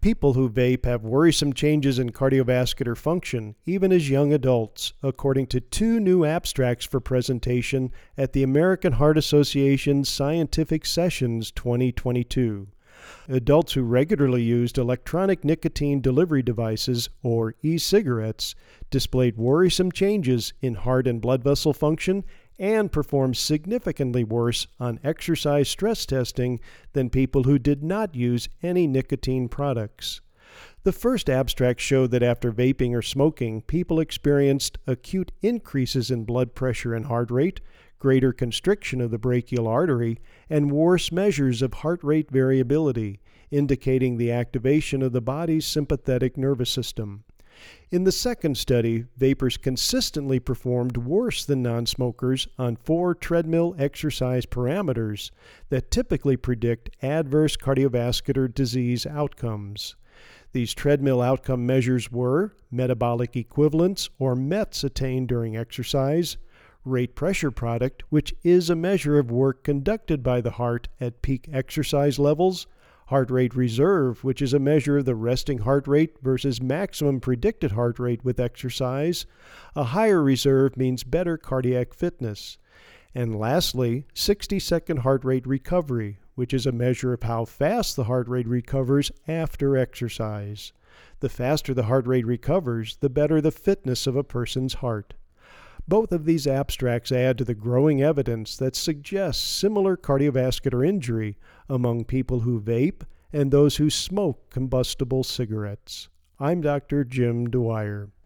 People who vape have worrisome changes in cardiovascular function, even as young adults, according to two new abstracts for presentation at the American Heart Association's Scientific Sessions 2022. Adults who regularly used electronic nicotine delivery devices, or e cigarettes, displayed worrisome changes in heart and blood vessel function and performed significantly worse on exercise stress testing than people who did not use any nicotine products. The first abstract showed that after vaping or smoking, people experienced acute increases in blood pressure and heart rate, greater constriction of the brachial artery, and worse measures of heart rate variability, indicating the activation of the body's sympathetic nervous system. In the second study, vapers consistently performed worse than non-smokers on four treadmill exercise parameters that typically predict adverse cardiovascular disease outcomes. These treadmill outcome measures were metabolic equivalents or METs attained during exercise, rate pressure product, which is a measure of work conducted by the heart at peak exercise levels, heart rate reserve, which is a measure of the resting heart rate versus maximum predicted heart rate with exercise. A higher reserve means better cardiac fitness. And lastly, 60 second heart rate recovery, which is a measure of how fast the heart rate recovers after exercise. The faster the heart rate recovers, the better the fitness of a person's heart. Both of these abstracts add to the growing evidence that suggests similar cardiovascular injury among people who vape and those who smoke combustible cigarettes. I'm Dr. Jim Dwyer.